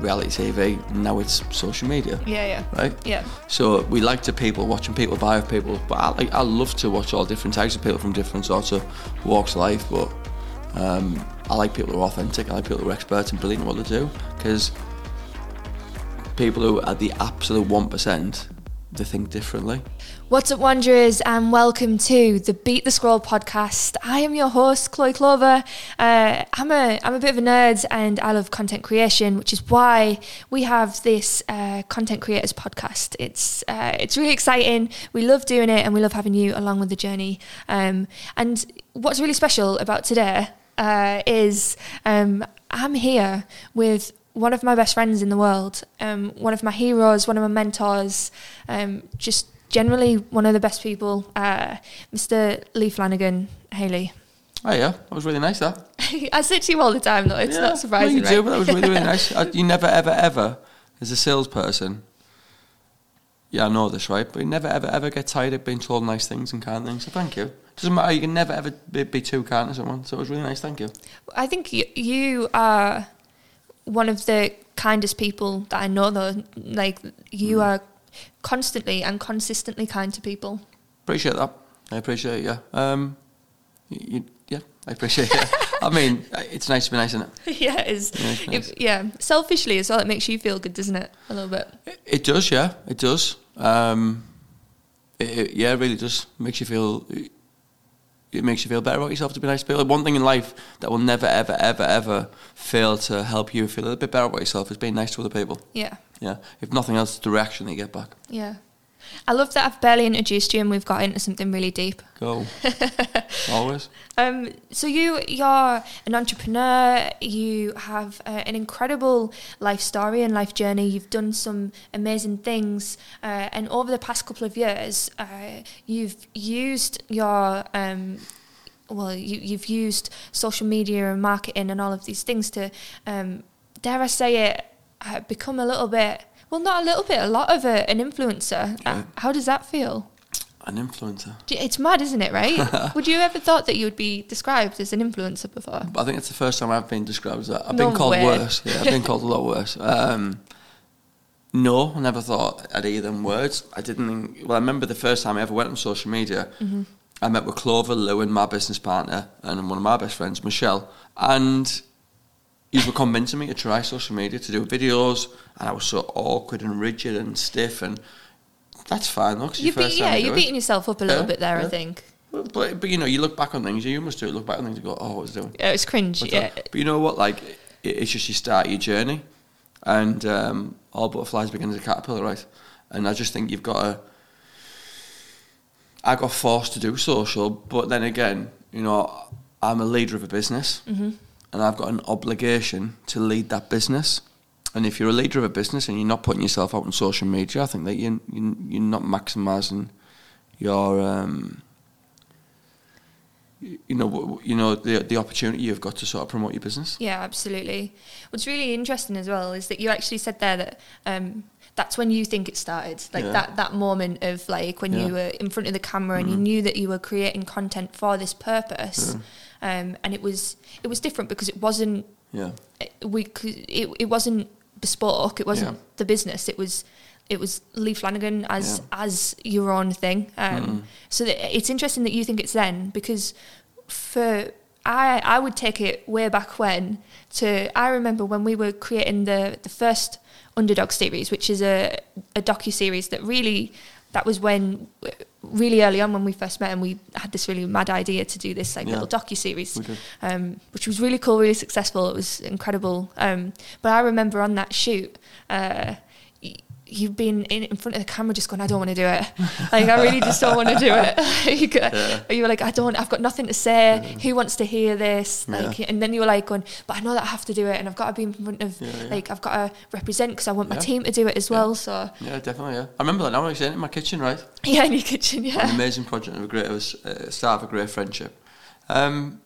reality TV. Now it's social media. Yeah, yeah. Right. Yeah. So we like to people watching people vibe people, but I like I love to watch all different types of people from different sorts of walks of life. But um, I like people who are authentic. I like people who are experts and brilliant at what they do because people who are the absolute one percent, they think differently. What's up, Wanderers, and welcome to the Beat the Scroll podcast. I am your host, Chloe Clover. Uh, I'm a I'm a bit of a nerd, and I love content creation, which is why we have this uh, content creators podcast. It's uh, it's really exciting. We love doing it, and we love having you along with the journey. Um, and what's really special about today uh, is um, I'm here with one of my best friends in the world, um, one of my heroes, one of my mentors, um, just generally one of the best people, uh, Mr. Lee Flanagan, Haley. Oh yeah, that was really nice. That. I say to you all the time, though. It's yeah. not surprising, no, you right? do, but that was really, really nice. I, you never, ever, ever, as a salesperson, yeah, I know this, right? But you never, ever, ever get tired of being told nice things and kind things. So thank you. Doesn't matter. You can never, ever be, be too kind to someone. So it was really nice. Thank you. I think you, you are one of the kindest people that I know, though. Like, you Mm. are constantly and consistently kind to people. Appreciate that. I appreciate it. Yeah. Um, you, yeah, I appreciate it. I mean, it's nice to be nice, isn't it? yeah, it is. Yeah, nice. It- yeah, selfishly as well, it makes you feel good, doesn't it? A little bit. It, it does. Yeah, it does. Um, it- yeah, it really does. Makes you feel. It makes you feel better about yourself to be nice to people. One thing in life that will never, ever, ever, ever fail to help you feel a little bit better about yourself is being nice to other people. Yeah. Yeah. If nothing else, it's the reaction that you get back. Yeah. I love that I've barely introduced you and we've got into something really deep. Go. Always. Um, so you you're an entrepreneur. You have uh, an incredible life story and life journey. You've done some amazing things, uh, and over the past couple of years, uh, you've used your um, well, you, you've used social media and marketing and all of these things to, um, dare I say it, uh, become a little bit. Well, not a little bit, a lot of a, an influencer. Uh, Yeah. how does that feel? An influencer. It's mad, isn't it? Right? Would you ever thought that you would be described as an influencer before? I think it's the first time I've been described as that. I've No been called way. worse. Yeah, I've been called a lot worse. Um, no, I never thought I'd hear them words. I didn't. Think, well, I remember the first time I ever went on social media. Mm-hmm. I met with Clover, and my business partner, and one of my best friends, Michelle, and you were convincing me to try social media to do videos, and I was so awkward and rigid and stiff, and that's fine. Look, You your be, first time yeah, you you're do it. beating yourself up a little Yeah, bit there, I think. Well, But, but you know, you look back on things. You must do it. Look back on things and go, "Oh, what was I doing?" Yeah, it's cringe. What's yeah. that? But you know what? Like, it, it's just you start your journey, and um, all butterflies begin as a caterpillar, right? And I just think you've got to. I got forced to do social, but then again, you know, I'm a leader of a business, Mm-hmm. And I've got an obligation to lead that business. And if you're a leader of a business and you're not putting yourself out on social media, I think that you you you're not maximising your um, you know you know the the opportunity you've got to sort of promote your business. Yeah, absolutely. What's really interesting as well is that you actually said there that um, that's when you think it started, like Yeah. that that moment of like when Yeah. you were in front of the camera and you Mhm. knew that you were creating content for this purpose, um, and it was it was different because it wasn't Yeah, we it, it wasn't bespoke. It wasn't Yeah. the business. It was it was Lee Flanagan as Yeah. as your own thing. Um, Mhm. So it's interesting that you think it's then because for I I would take it way back when to I remember when we were creating the the first Underdog series, which is a a docu series that really that was when really early on when we first met and we had this really mad idea to do this like Yeah. little docu series um, which was really cool, really successful. It was incredible. Um, but I remember on that shoot, uh, you've been in, in front of the camera just going, I don't want to do it. Like, I really just don't want to do it. like, Yeah. You were like, I don't, I've got nothing to say. Who wants to hear this? Like, Yeah. And then you were like going, but I know that I have to do it and I've got to be in front of, Yeah, like, I've got to represent because I want my team to do it as well. So, Yeah, definitely. Yeah, I remember that now. I was in my kitchen, right? yeah, in your kitchen, An yeah. amazing project of a great, it was uh, start of a great friendship. Um,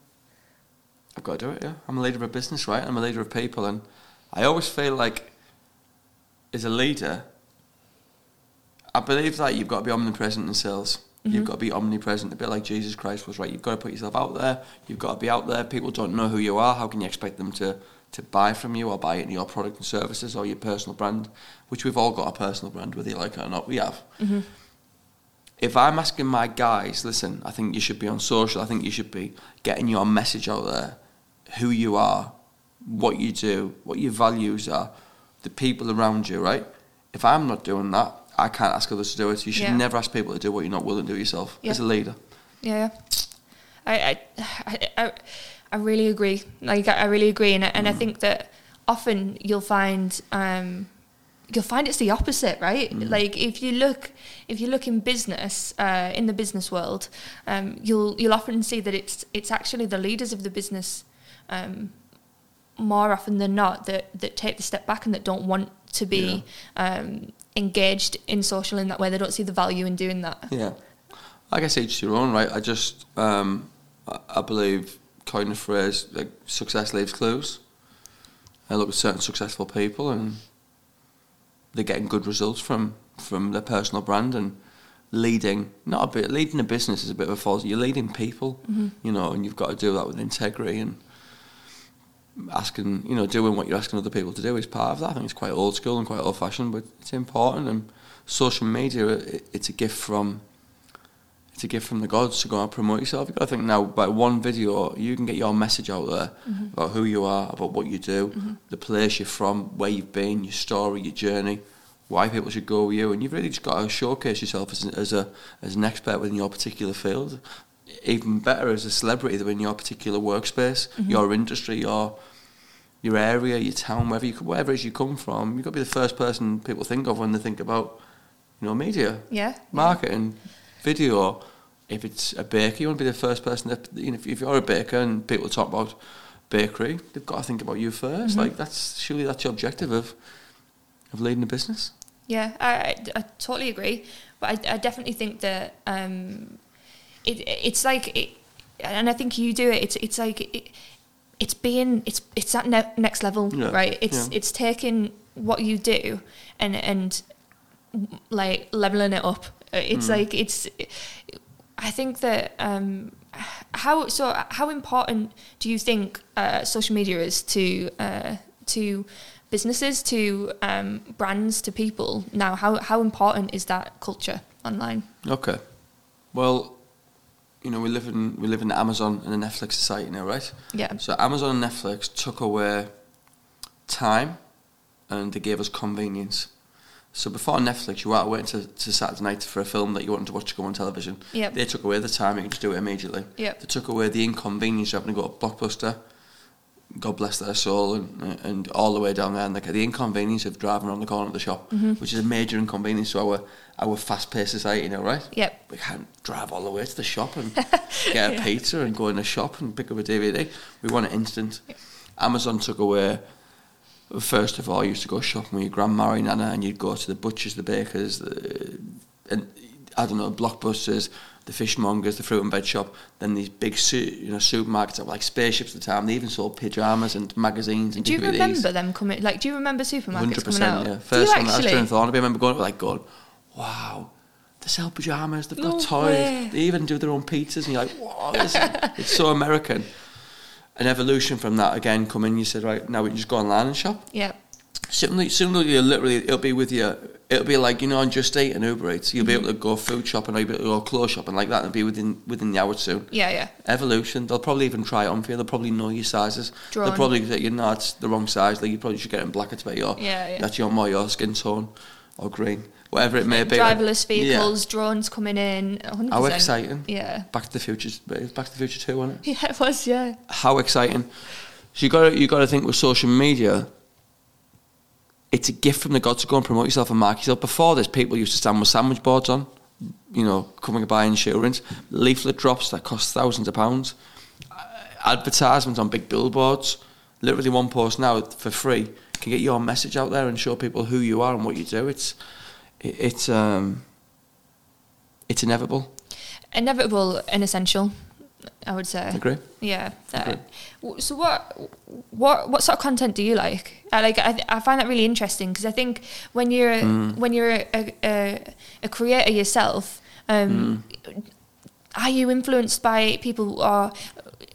I've got to do it. Yeah, I'm a leader of a business, right? I'm a leader of people, and I always feel like, as a leader, I believe that you've got to be omnipresent in sales. You've got to be omnipresent, a bit like Jesus Christ was, right? You've got to put yourself out there. You've got to be out there. People don't know who you are. How can you expect them to to buy from you or buy into your product and services or your personal brand, which we've all got a personal brand, whether you like it or not, we have. Mm-hmm. If I'm asking my guys, listen, I think you should be on social, I think you should be getting your message out there, who you are, what you do, what your values are, the people around you, right? If I'm not doing that, I can't ask others to do it. You should Yeah. never ask people to do what you're not willing to do yourself Yeah. as a leader. Yeah, yeah. I, I, I, I, really agree. Like, I really agree, and I- and I think that often you'll find, um, you'll find it's the opposite, right? Like, if you look, if you look in business, uh, in the business world, um, you'll you'll often see that it's it's actually the leaders of the business, um, more often than not, that that take the step back and that don't want to be um, engaged in social in that way. They don't see the value in doing that. Yeah. I guess each to your own, right? I just, um, I, believe, coin the phrase, like, success leaves clues. I look at certain successful people and they're getting good results from, from their personal brand and leading, not a bit, leading a business is a bit of a false, you're leading people, you know, and you've got to do that with integrity and asking, you know, doing what you're asking other people to do is part of that. I think it's quite old school and quite old fashioned, but it's important. And social media, it, it's a gift from, it's a gift from the gods to go and promote yourself. You've got to think now, by one video, you can get your message out there mm-hmm. about who you are, about what you do, mm-hmm. the place you're from, where you've been, your story, your journey, why people should go with you, and you've really just got to showcase yourself as, as a as an expert within your particular field. Even better as a celebrity within your particular workspace, your industry, your your area, your town, wherever you wherever it is you come from. You've got to be the first person people think of when they think about you know media Yeah. marketing, video. If it's a baker, you want to be the first person that you know. If, if you're a baker and people talk about bakery, they've got to think about you 1st Like that's surely that's your objective of of leading a business. Yeah, I, I, I totally agree, but I, I definitely think that um, it it's like, it, and I think you do it. It's it's like it, it's being it's it's that ne- next level, Yeah, right? It's yeah. it's taking what you do and and like leveling it up. It's Mm. like it's. I think that um, how so how important do you think uh, social media is to uh, to businesses to um, brands to people now? How how important is that culture online? Okay. Well, you know we live in we live in the Amazon and the Netflix society now, right? Yeah, So Amazon and Netflix took away time and they gave us convenience. So before Netflix, you were waiting to, to Saturday night for a film that you wanted to watch to go on television. yeah, They took away the time, you could just do it immediately. yeah, They took away the inconvenience of having to go to Blockbuster, God bless their soul, and, and all the way down there. And the, the inconvenience of driving around the corner of the shop, mm-hmm. which is a major inconvenience to our, our fast paced society now, right? Yep. We can't drive all the way to the shop and get a Yeah. pizza and go in the shop and pick up a DVD. We want it instant. Amazon took away. First of all, you used to go shopping with your grandma and nana, and you'd go to the butchers, the bakers, the, and I don't know, blockbusters, the fishmongers, the fruit and veg shop. Then these big, su- you know, supermarkets that were like spaceships at the time. They even sold pajamas and magazines and Do you DVDs. remember them coming? Like, do you remember supermarkets Hundred coming out? yeah. First you one that I was actually? doing Thornaby, I remember going like going, wow, they sell pajamas, they've got No toys, way. they even do their own pizzas, and you're like, wow, is, it's so American. An evolution from that again come in. You said right now we can just go online and shop. Yeah, Suddenly, suddenly you literally it'll be with you. It'll be like you know on Just Eat and Uber Eats. You'll be Mm-hmm. able to go food shopping, or you'll be able to go clothes shopping like that, and be within within the hour soon. yeah, yeah. Evolution. They'll probably even try it on for you. They'll probably know your sizes. Drawn. They'll probably say, you know, it's the wrong size. Like you probably should get it in black. It's about your Yeah, yeah. that's your more your skin tone or green, whatever it may be. Driverless Yeah. vehicles, drones coming in. 100%. How exciting! Yeah. Back to the Future. Back to the Future Two, wasn't it? Yeah, it was, yeah. How exciting! So you got you got to think with social media. It's a gift from the gods to go and promote yourself and market yourself. Before this, people used to stand with sandwich boards on, you know, coming to buy insurance, leaflet drops that cost thousands of pounds, uh, advertisements on big billboards. Literally, one post now for free can get your message out there and show people who you are and what you do. It's it, it's um it's inevitable. Inevitable and essential, I would say. Agree? Yeah. that- Agree. so what what what sort of content do you like? I like I, I find that really interesting because I think when you're Mm. when you're a, a, a creator yourself, um, Mm. are you influenced by people or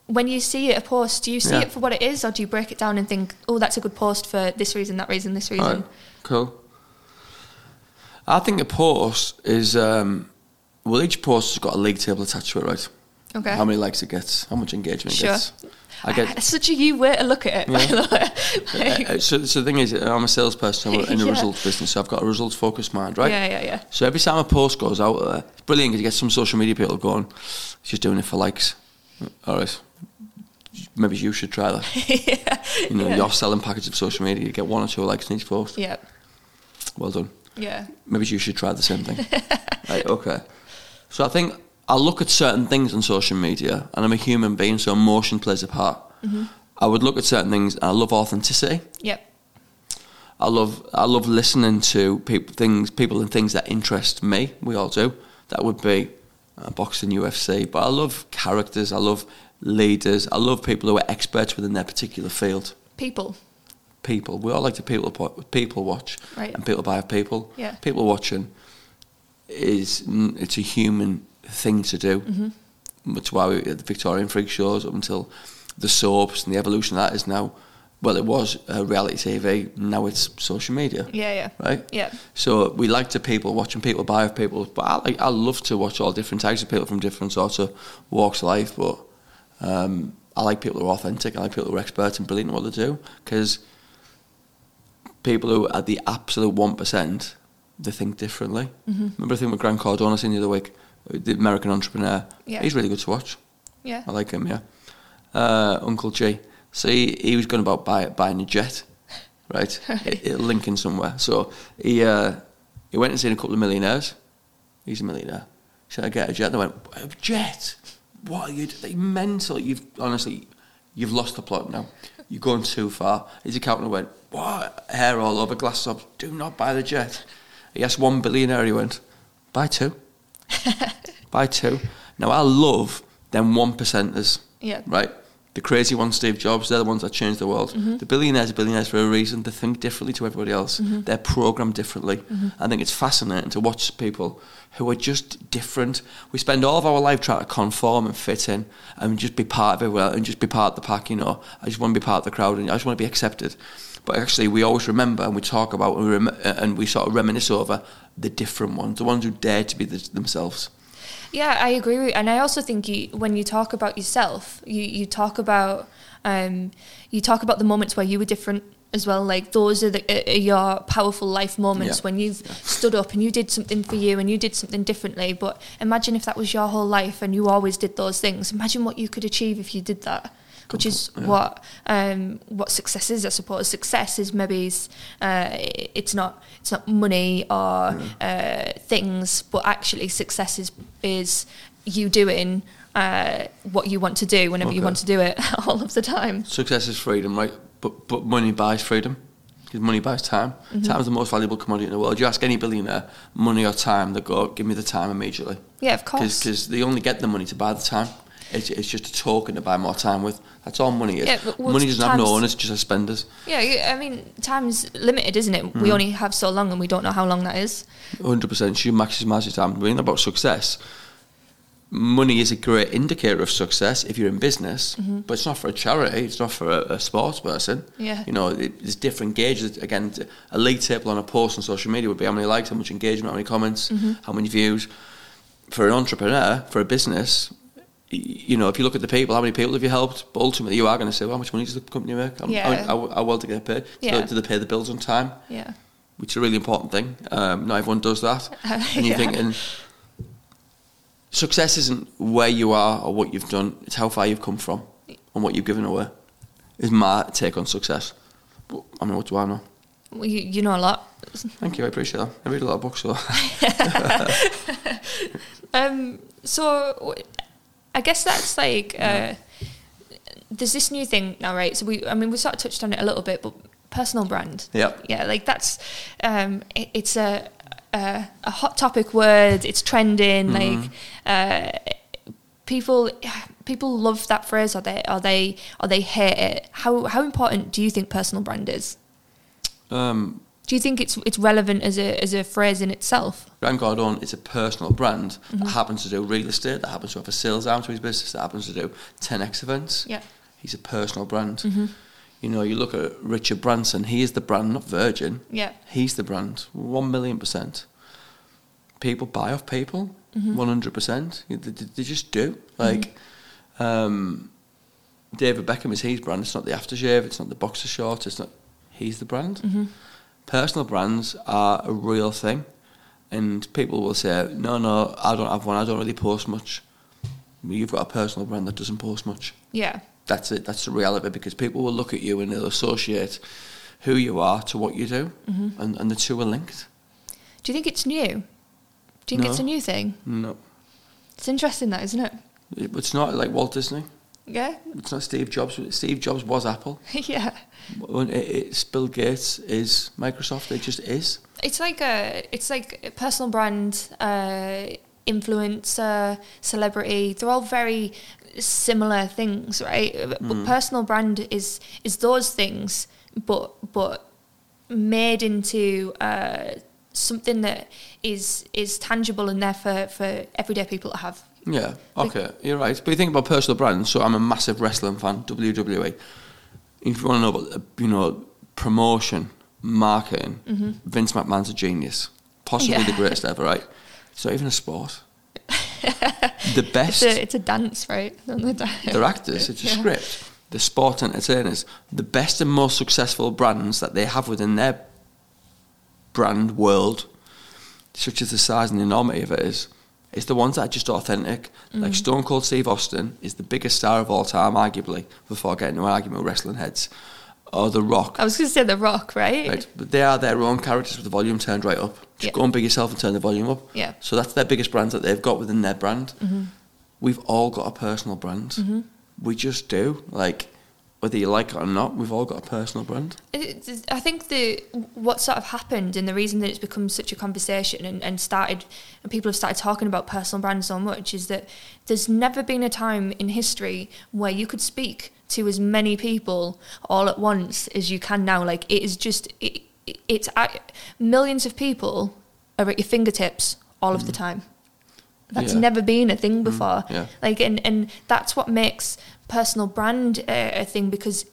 when you see a post, do you see Yeah. it for what it is, or do you break it down and think, oh, that's a good post for this reason, that reason, this reason? Right, cool. I think a post is um, well, each post has got a league table attached to it, right? Okay. How many likes it gets, how much engagement Sure. it gets. I get. It's such a you way to look at it. Way. Like, uh, so, so the thing is, I'm a salesperson I'm in a Yeah. results business, so I've got a results focused mind, right? Yeah, yeah, yeah. So every time a post goes out there, it's brilliant because you get some social media people going, she's doing it for likes. All right. Maybe you should try that. You know, Yeah. you're selling packages of social media, you get one or two likes in each post. Yeah, Well done. yeah, Maybe you should try the same thing. right, okay. So I think I look at certain things on social media, and I'm a human being, so emotion plays a part. Mm-hmm. I would look at certain things, and I love authenticity. yep, I love I love listening to people things people and things that interest me. We all do. That would be uh, boxing, UFC. But I love characters. I love leaders. I love people who are experts within their particular field. people. People. We all like to people people watch Right. and people buy people. Yeah. People watching is it's a human thing to do. Mm-hmm. That's why we had the Victorian freak shows up until the soaps and the evolution of that is now. Well, it was uh, reality TV. Now it's social media Yeah, yeah, right? Yeah. So we like to people watching people buy of people, but I like I love to watch all different types of people from different sorts of walks of life. But um, I like people who are authentic. I like people who are experts and brilliant at what they do because people who are the absolute one percent, they think differently. Mm-hmm. Remember the thing with Grant Cardone I seen the other week, the American entrepreneur. Yeah. He's really good to watch. yeah. I like him, yeah. Uh, Uncle G. So he, he was going about buy, buying a jet, right? Right. Lincoln somewhere. So he uh, he went and seen a couple of millionaires. He's a millionaire. Said, I get a jet. They went, a jet? What are you doing? mental. You've honestly, you've lost the plot now. You're going too far. His accountant went, what? Hair all over, glass up. Do not buy the jet. He asked one billionaire. He went, buy two. buy two. Now I love them one percenters. Yeah. Right. The crazy ones, Steve Jobs, they're the ones that change the world. Mm-hmm. The billionaires are billionaires for a reason. They think differently to everybody else. Mm-hmm. They're programmed differently. Mm-hmm. I think it's fascinating to watch people who are just different. We spend all of our life trying to conform and fit in and just be part of everywhere and just be part of the pack, you know. I just want to be part of the crowd and I just want to be accepted. But actually, we always remember and we talk about and we, rem- and we sort of reminisce over the different ones, the ones who dare to be the, themselves. Yeah, I agree with, and I also think you, when you talk about yourself, you, you talk about um, you talk about the moments where you were different as well. Like those are, the, are your powerful life moments Yeah. when you've stood up and you did something for you and you did something differently. But imagine if that was your whole life and you always did those things. Imagine what you could achieve if you did that. Which is Yeah. what um, what success is, I suppose. Success is maybe uh, it's not it's not money or uh, things, but actually success is is you doing uh, what you want to do whenever you want to do it all of the time. Success is freedom, right? But but money buys freedom. Because money buys time. Mm-hmm. Time is the most valuable commodity in the world. You ask any billionaire, money or time, they go, give me the time immediately. Yeah, of course. Because they only get the money to buy the time. It's, it's just a token to buy more time with. That's all money is. Yeah, well, money doesn't have no owners, just has spenders. Yeah, I mean, time's limited, isn't it? Mm. We only have so long, and we don't know how long that is. 100%. You maximise your time. We're about success. Money is a great indicator of success if you're in business, but it's not for a charity. It's not for a, a sports person. Yeah. You know, it, there's different gauges. Again, a league table on a post on social media would be how many likes, how much engagement, how many comments, how many views. For an entrepreneur, for a business, you know, if you look at the people, how many people have you helped? But ultimately, you are going to say, well, how much money does the company make? How, Yeah. how, how, how well do they get paid? Do, Yeah. they, do they pay the bills on time? Yeah. which is a really important thing. Um, not everyone does that. and you're Yeah. thinking, success isn't where you are or what you've done, it's how far you've come from and what you've given away, is my take on success. But, I mean, what do I know? Well, you, you know a lot. Thank you, I appreciate that. I read a lot of books, so. Um, so I guess that's like uh, there's this new thing now, right? So we, I mean, we sort of touched on it a little bit, but personal brand. Yeah, Yeah, like that's um, it, it's a, a a hot topic word. It's trending. Like uh, people people love that phrase, or they or they or they hate it. How how important do you think personal brand is? Um, Do you think it's it's relevant as a as a phrase in itself? Grant Cardone is a personal brand Mm-hmm. that happens to do real estate, that happens to have a sales arm to his business, that happens to do 10x events. Yeah. He's a personal brand. Mm-hmm. You know, you look at Richard Branson, he is the brand, not Virgin. Yeah. He's the brand, one million percent. People buy off people, Mm-hmm. one hundred percent. They, just do. Like, um, David Beckham is his brand. It's not the aftershave. It's not the boxer shorts. It's not. He's the brand. Personal brands are a real thing, and people will say, "No, no, I don't have one. I don't really post much." You've got a personal brand that doesn't post much Yeah. that's it. That's the reality because people will look at you and they'll associate who you are to what you do, Mm-hmm. and, and the two are linked. Do you think it's new? Do you think No. it's a new thing? No, It's interesting that, isn't it? It- it's not like Walt Disney. Yeah. It's not Steve Jobs. Steve Jobs was Apple. yeah. It, it's Bill Gates is Microsoft. It just is. It's like a it's like a personal brand, uh, influencer, celebrity. They're all very similar things, right? But personal brand is is those things, but but made into uh, something that is is tangible and there for, for everyday people to have. Yeah. Okay, you're right. But you think about personal brands. So I'm a massive wrestling fan. WWE. If you want to know about you know promotion, marketing, Vince McMahon's a genius. Possibly Mm-hmm. Yeah. the greatest ever. Right. It's not even a sport. the It's best. a it's a dance, right? They're actors. It's a Yeah. script. The sport entertainers. The best and most successful brands that they have within their brand world, such as the size and the enormity of it is, is the ones that are just authentic. Like mm. Stone Cold Steve Austin is the biggest star of all time, arguably, before getting into an argument with wrestling heads. Or The Rock. I was going to say The Rock, right? Right, but they are their own characters with the volume turned right up. Just Yeah. go and be yourself and turn the volume up. Yeah. So that's their biggest brands that they've got within their brand. Mm-hmm. We've all got a personal brand. Mm-hmm. We just do. Like, whether you like it or not, we've all got a personal brand. I think the what sort of happened and the reason that it's become such a conversation and, and started and people have started talking about personal brands so much is that there's never been a time in history where you could speak to as many people all at once as you can now. Like it is just it, it- it's millions of people are at your fingertips all of the mm. time. That's Yeah. never been a thing before. yeah. Like, and, and that's what makes personal brand uh, a thing because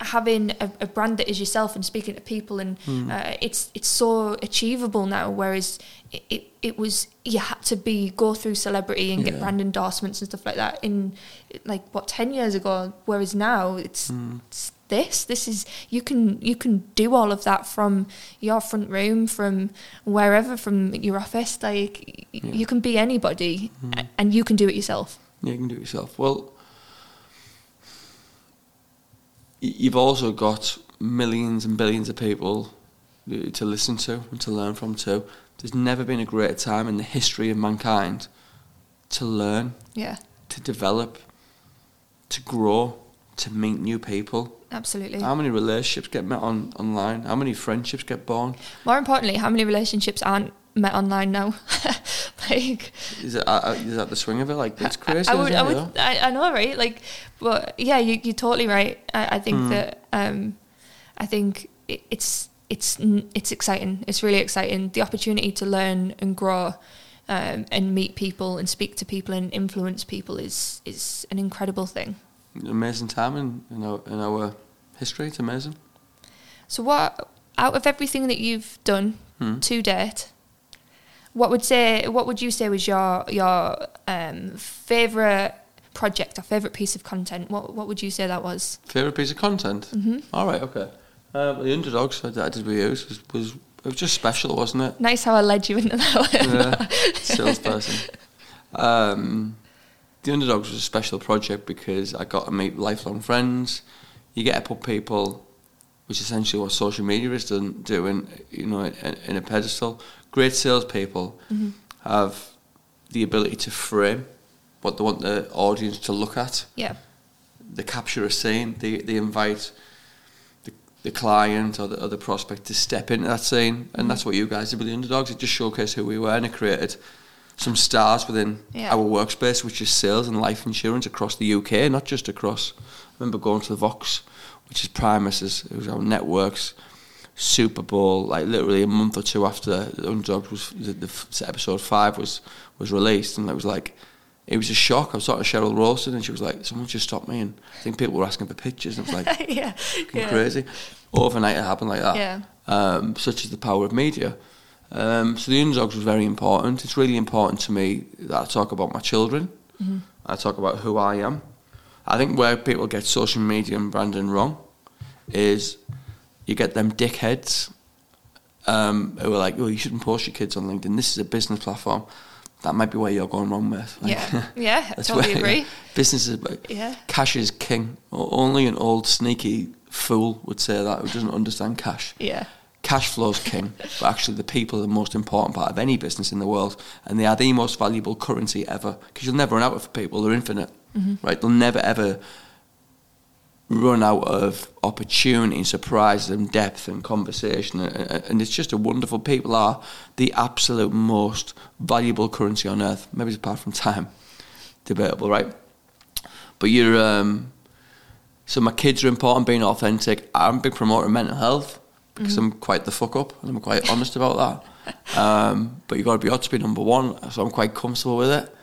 having a, a brand that is yourself and speaking to people and uh, it's it's so achievable now. Whereas it, it, it was you had to be go through celebrity and get Yeah. brand endorsements and stuff like that in like what ten years ago. Whereas now it's, it's this. This is you can you can do all of that from your front room from wherever from your office. Like y you can be anybody mm-hmm. a- and you can do it yourself. Yeah, you can do it yourself. Well, you've also got millions and billions of people to listen to and to learn from. Too. There's never been a greater time in the history of mankind to learn, yeah. to develop, to grow, to meet new people. absolutely How many relationships get met on online? How many friendships get born? more importantly how many relationships aren't met online now like Is it uh, uh, is that the swing of it? Like it's crazy. I would, I, would? I, I know, right? Like, but yeah, you, you're totally right. I, I think Hmm. that um, I think it, it's it's it's exciting. It's really exciting. The opportunity to learn and grow um, and meet people and speak to people and influence people is is an incredible thing. Amazing time in, in our in our history. It's amazing. So, what out of everything that you've done Hmm. to date, what would say what would you say was your your um, favorite project or favorite piece of content? What what would you say that was? Favorite piece of content. hmm All right, okay. Um, the underdogs that I did with you was, was it was just special, wasn't it? Nice how I led you into that one. Yeah, salesperson. Um, the underdogs was a special project because I got to meet lifelong friends. You get to put people, which is essentially what social media is doing, you know, in, in a pedestal. Great salespeople Mhm. have the ability to frame what they want the audience to look at. Yeah, they capture a scene, they, they invite the, the client or the, or the prospect to step into that scene, and that's what you guys did with the underdogs. It just showcased who we were and it created some stars within Yeah. our workspace, which is sales and life insurance across the UK, not just across. I remember going to the Vox, which is Primis, is, it was our networks Super Bowl, like literally a month or two after the was the, the episode five was was released, and it was like it was a shock. I was talking to Cheryl Rawson, and she was like, "Someone just stopped me," and I think people were asking for pictures, and it was like yeah, yeah. crazy. Overnight, it happened like that. Yeah. Um, such is the power of media. Um, so the underdogs was very important. It's really important to me that I talk about my children. Mm-hmm. I talk about who I am. I think where people get social media and branding wrong is you get them dickheads um, who are like, "Oh, you shouldn't post your kids on LinkedIn. This is a business platform." That might be where you're going wrong with. Like, Yeah, yeah, I that's totally agree. Business is Yeah. cash is king. Only an old sneaky fool would say that who doesn't understand cash. Yeah, Cash flow's king, but actually the people are the most important part of any business in the world, and they are the most valuable currency ever because you'll never run out of people. They're infinite, right? They'll never ever run out of opportunity, and surprise, and depth, and conversation, and and it's just a wonderful. People are the absolute most valuable currency on earth, maybe apart from time. Debatable, right? But you're um, so my kids are important, being authentic. I'm a big promoter of mental health because I'm quite the fuck up and I'm quite honest about that. Um, but you've got to be ought to be number one, so I'm quite comfortable with it.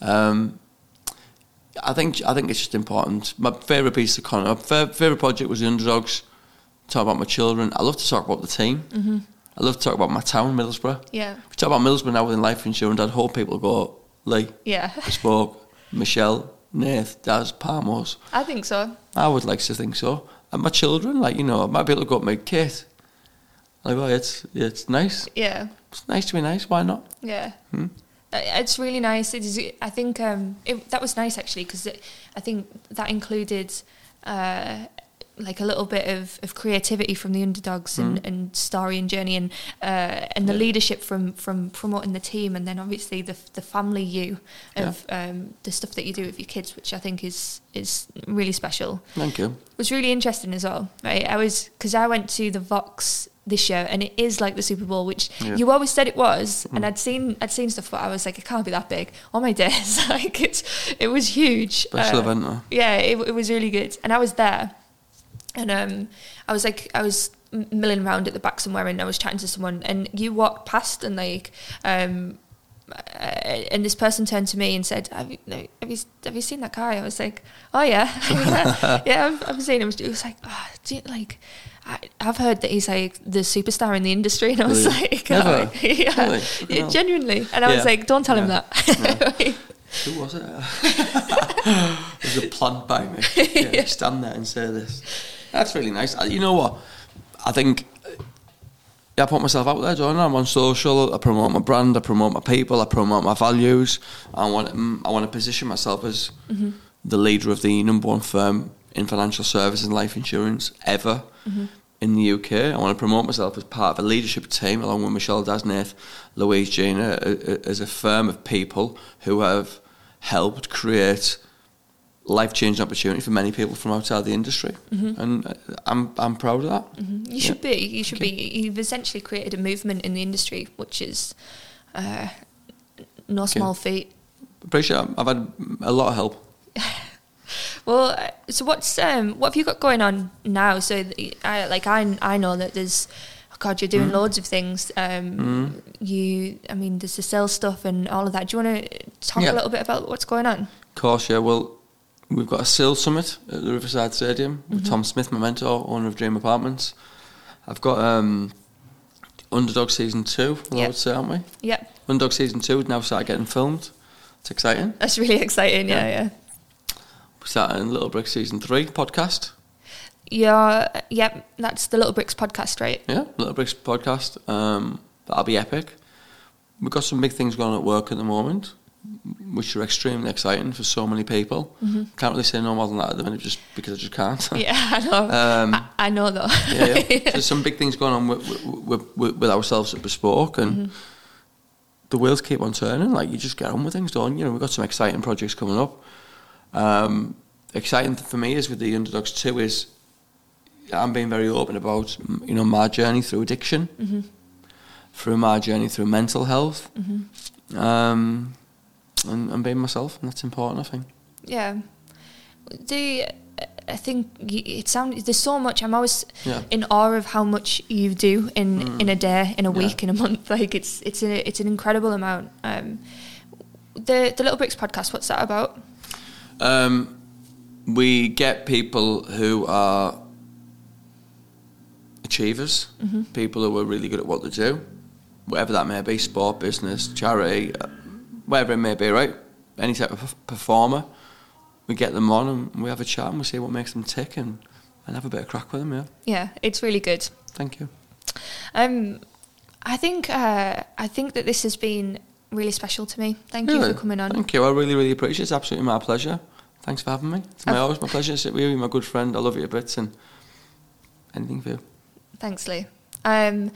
Um, I think I think it's just important. My favourite piece of content, my favourite project was the Underdogs. Talk about my children. I love to talk about the team. Mm-hmm. I love to talk about my town, Middlesbrough. yeah, We talk about Middlesbrough now within life insurance. I'd hope people go Lee, yeah. Bespoke, Michelle, Nath, Daz, Palmos. I think so. I would like to think so. And my children, like, you know, I might be able to go up my kit. Like, oh, it's, it's nice. Yeah, It's nice to be nice. Why not? yeah. Hmm? Uh, It's really nice. It is. I think um, it, that was nice actually because I think that included uh, like a little bit of, of creativity from the underdogs and, Mm. and story and journey and uh, and the Yeah. leadership from from promoting the team and then obviously the the family you of um, the stuff that you do with your kids, which I think is is really special. Thank you. It was really interesting as well, right? I was because I went to the Vox this year, and it is like the Super Bowl, which Yeah. you always said it was. And Mm. I'd seen I'd seen stuff, but I was like, it can't be that big. Oh my days, like it's it was huge. Special Uh, event, though. Yeah, it, it was really good, and I was there, and um, I was like, I was milling around at the back somewhere, and I was chatting to someone, and you walked past, and like, um. Uh, and this person turned to me and said, "Have you, no, have you, have you seen that guy?" I was like, "Oh yeah, yeah, I've, I've seen him." He was like, oh, do you, "Like, I, I've heard that he's like the superstar in the industry," and I was Really? like, oh, "Yeah, Really? Yeah genuinely." And I was like, "Don't tell him Yeah. that." Who was it? it was a plant by me. Yeah, Stand there and say this. That's really nice. Uh, You know what? I think I put myself out there, don't I? I'm on social. I promote my brand. I promote my people. I promote my values. I want I want to position myself as mm-hmm. the leader of the number one firm in financial services and life insurance ever mm-hmm. in the UK. I want to promote myself as part of a leadership team, along with Michelle Daz Nath, Louise Gina, as a firm of people who have helped create life-changing opportunity for many people from outside the industry, and uh, I'm I'm proud of that. You should be. You should be. You've essentially created a movement in the industry, which is uh, no small feat. Appreciate. It. I've had a lot of help. Well, uh, so what's um, what have you got going on now? So, I, like I I know that there's. oh God, you're doing Mm. loads of things. Um, You, I mean, there's the sales stuff and all of that. Do you want to talk Yeah. a little bit about what's going on? Of course, yeah. Well, we've got a sales summit at the Riverside Stadium with Tom Smith, my mentor, owner of Dream Apartments. I've got um, Underdog season two. Well, I would say, aren't we? Yeah, Underdog season two has now started getting filmed. It's exciting. that's really exciting. Yeah, Yeah. yeah. We're starting Little Brick season three podcast. Yeah, yep. That's the Little Bricks podcast, right? Yeah, Little Bricks podcast. Um, that'll be epic. We've got some big things going on at work at the moment, which are extremely exciting for so many people. Can't really say no more than that at the minute, just because I just can't. Mm-hmm. Yeah, I know. Um, I, I know though. yeah, yeah. There's some big things going on with, with, with, with ourselves at Bespoke, and the wheels keep on turning. Like you just get on with things, don't you? Know, we've got some exciting projects coming up. Um, exciting for me is with the underdogs too is I'm being very open about you know my journey through addiction, through my journey through mental health, um, and, and being myself, and that's important. I think. Yeah. The I think it sounds there's so much. I'm always Yeah. in awe of how much you do in Mm. in a day, in a Yeah. week, in a month. Like it's it's a, it's an incredible amount. Um, the the Little Bricks podcast. What's that about? Um, we get people who are achievers, Mm-hmm. people who are really good at what they do, whatever that may be sport, business, charity, whatever it may be, right? Any type of performer. We get them on and we have a chat and we see what makes them tick and, and have a bit of crack with them, yeah. Yeah, it's really good. Thank you. Um, I think uh, I think that this has been really special to me. Thank you for coming on. Thank you. I really, really appreciate it. It's absolutely my pleasure. Thanks for having me. It's my, I've- always my pleasure to sit with you. You're my good friend. I love you a bit and anything for you. Thanks, Lee. Um,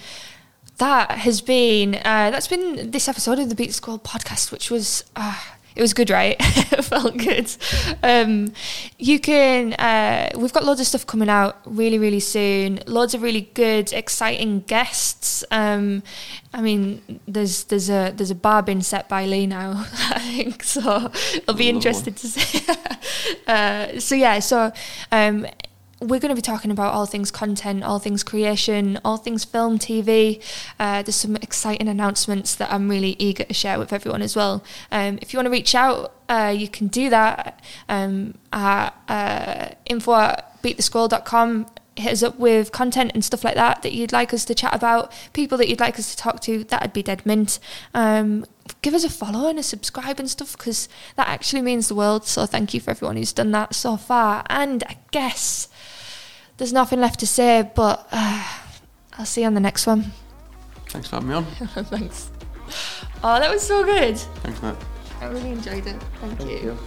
that has been uh, that's been this episode of the Beat Squad podcast, which was uh, it was good, right? it felt good. Um, you can uh, we've got loads of stuff coming out really, really soon. Loads of really good, exciting guests. Um, I mean, there's there's a there's a bar being set by Lee now, I think. So I'll be interested to see. uh, so yeah, so um, we're going to be talking about all things content, all things creation, all things film, TV. Uh, there's some exciting announcements that I'm really eager to share with everyone as well. Um, if you want to reach out, uh, you can do that um, at uh, info at. Hit us up with content and stuff like that that you'd like us to chat about, people that you'd like us to talk to. That'd be dead mint. Um, give us a follow and a subscribe and stuff because that actually means the world. So thank you for everyone who's done that so far. And I guess there's nothing left to say, but uh, I'll see you on the next one. Thanks for having me on. Thanks. Oh, that was so good. Thanks, mate. I really enjoyed it. Thank, you. you.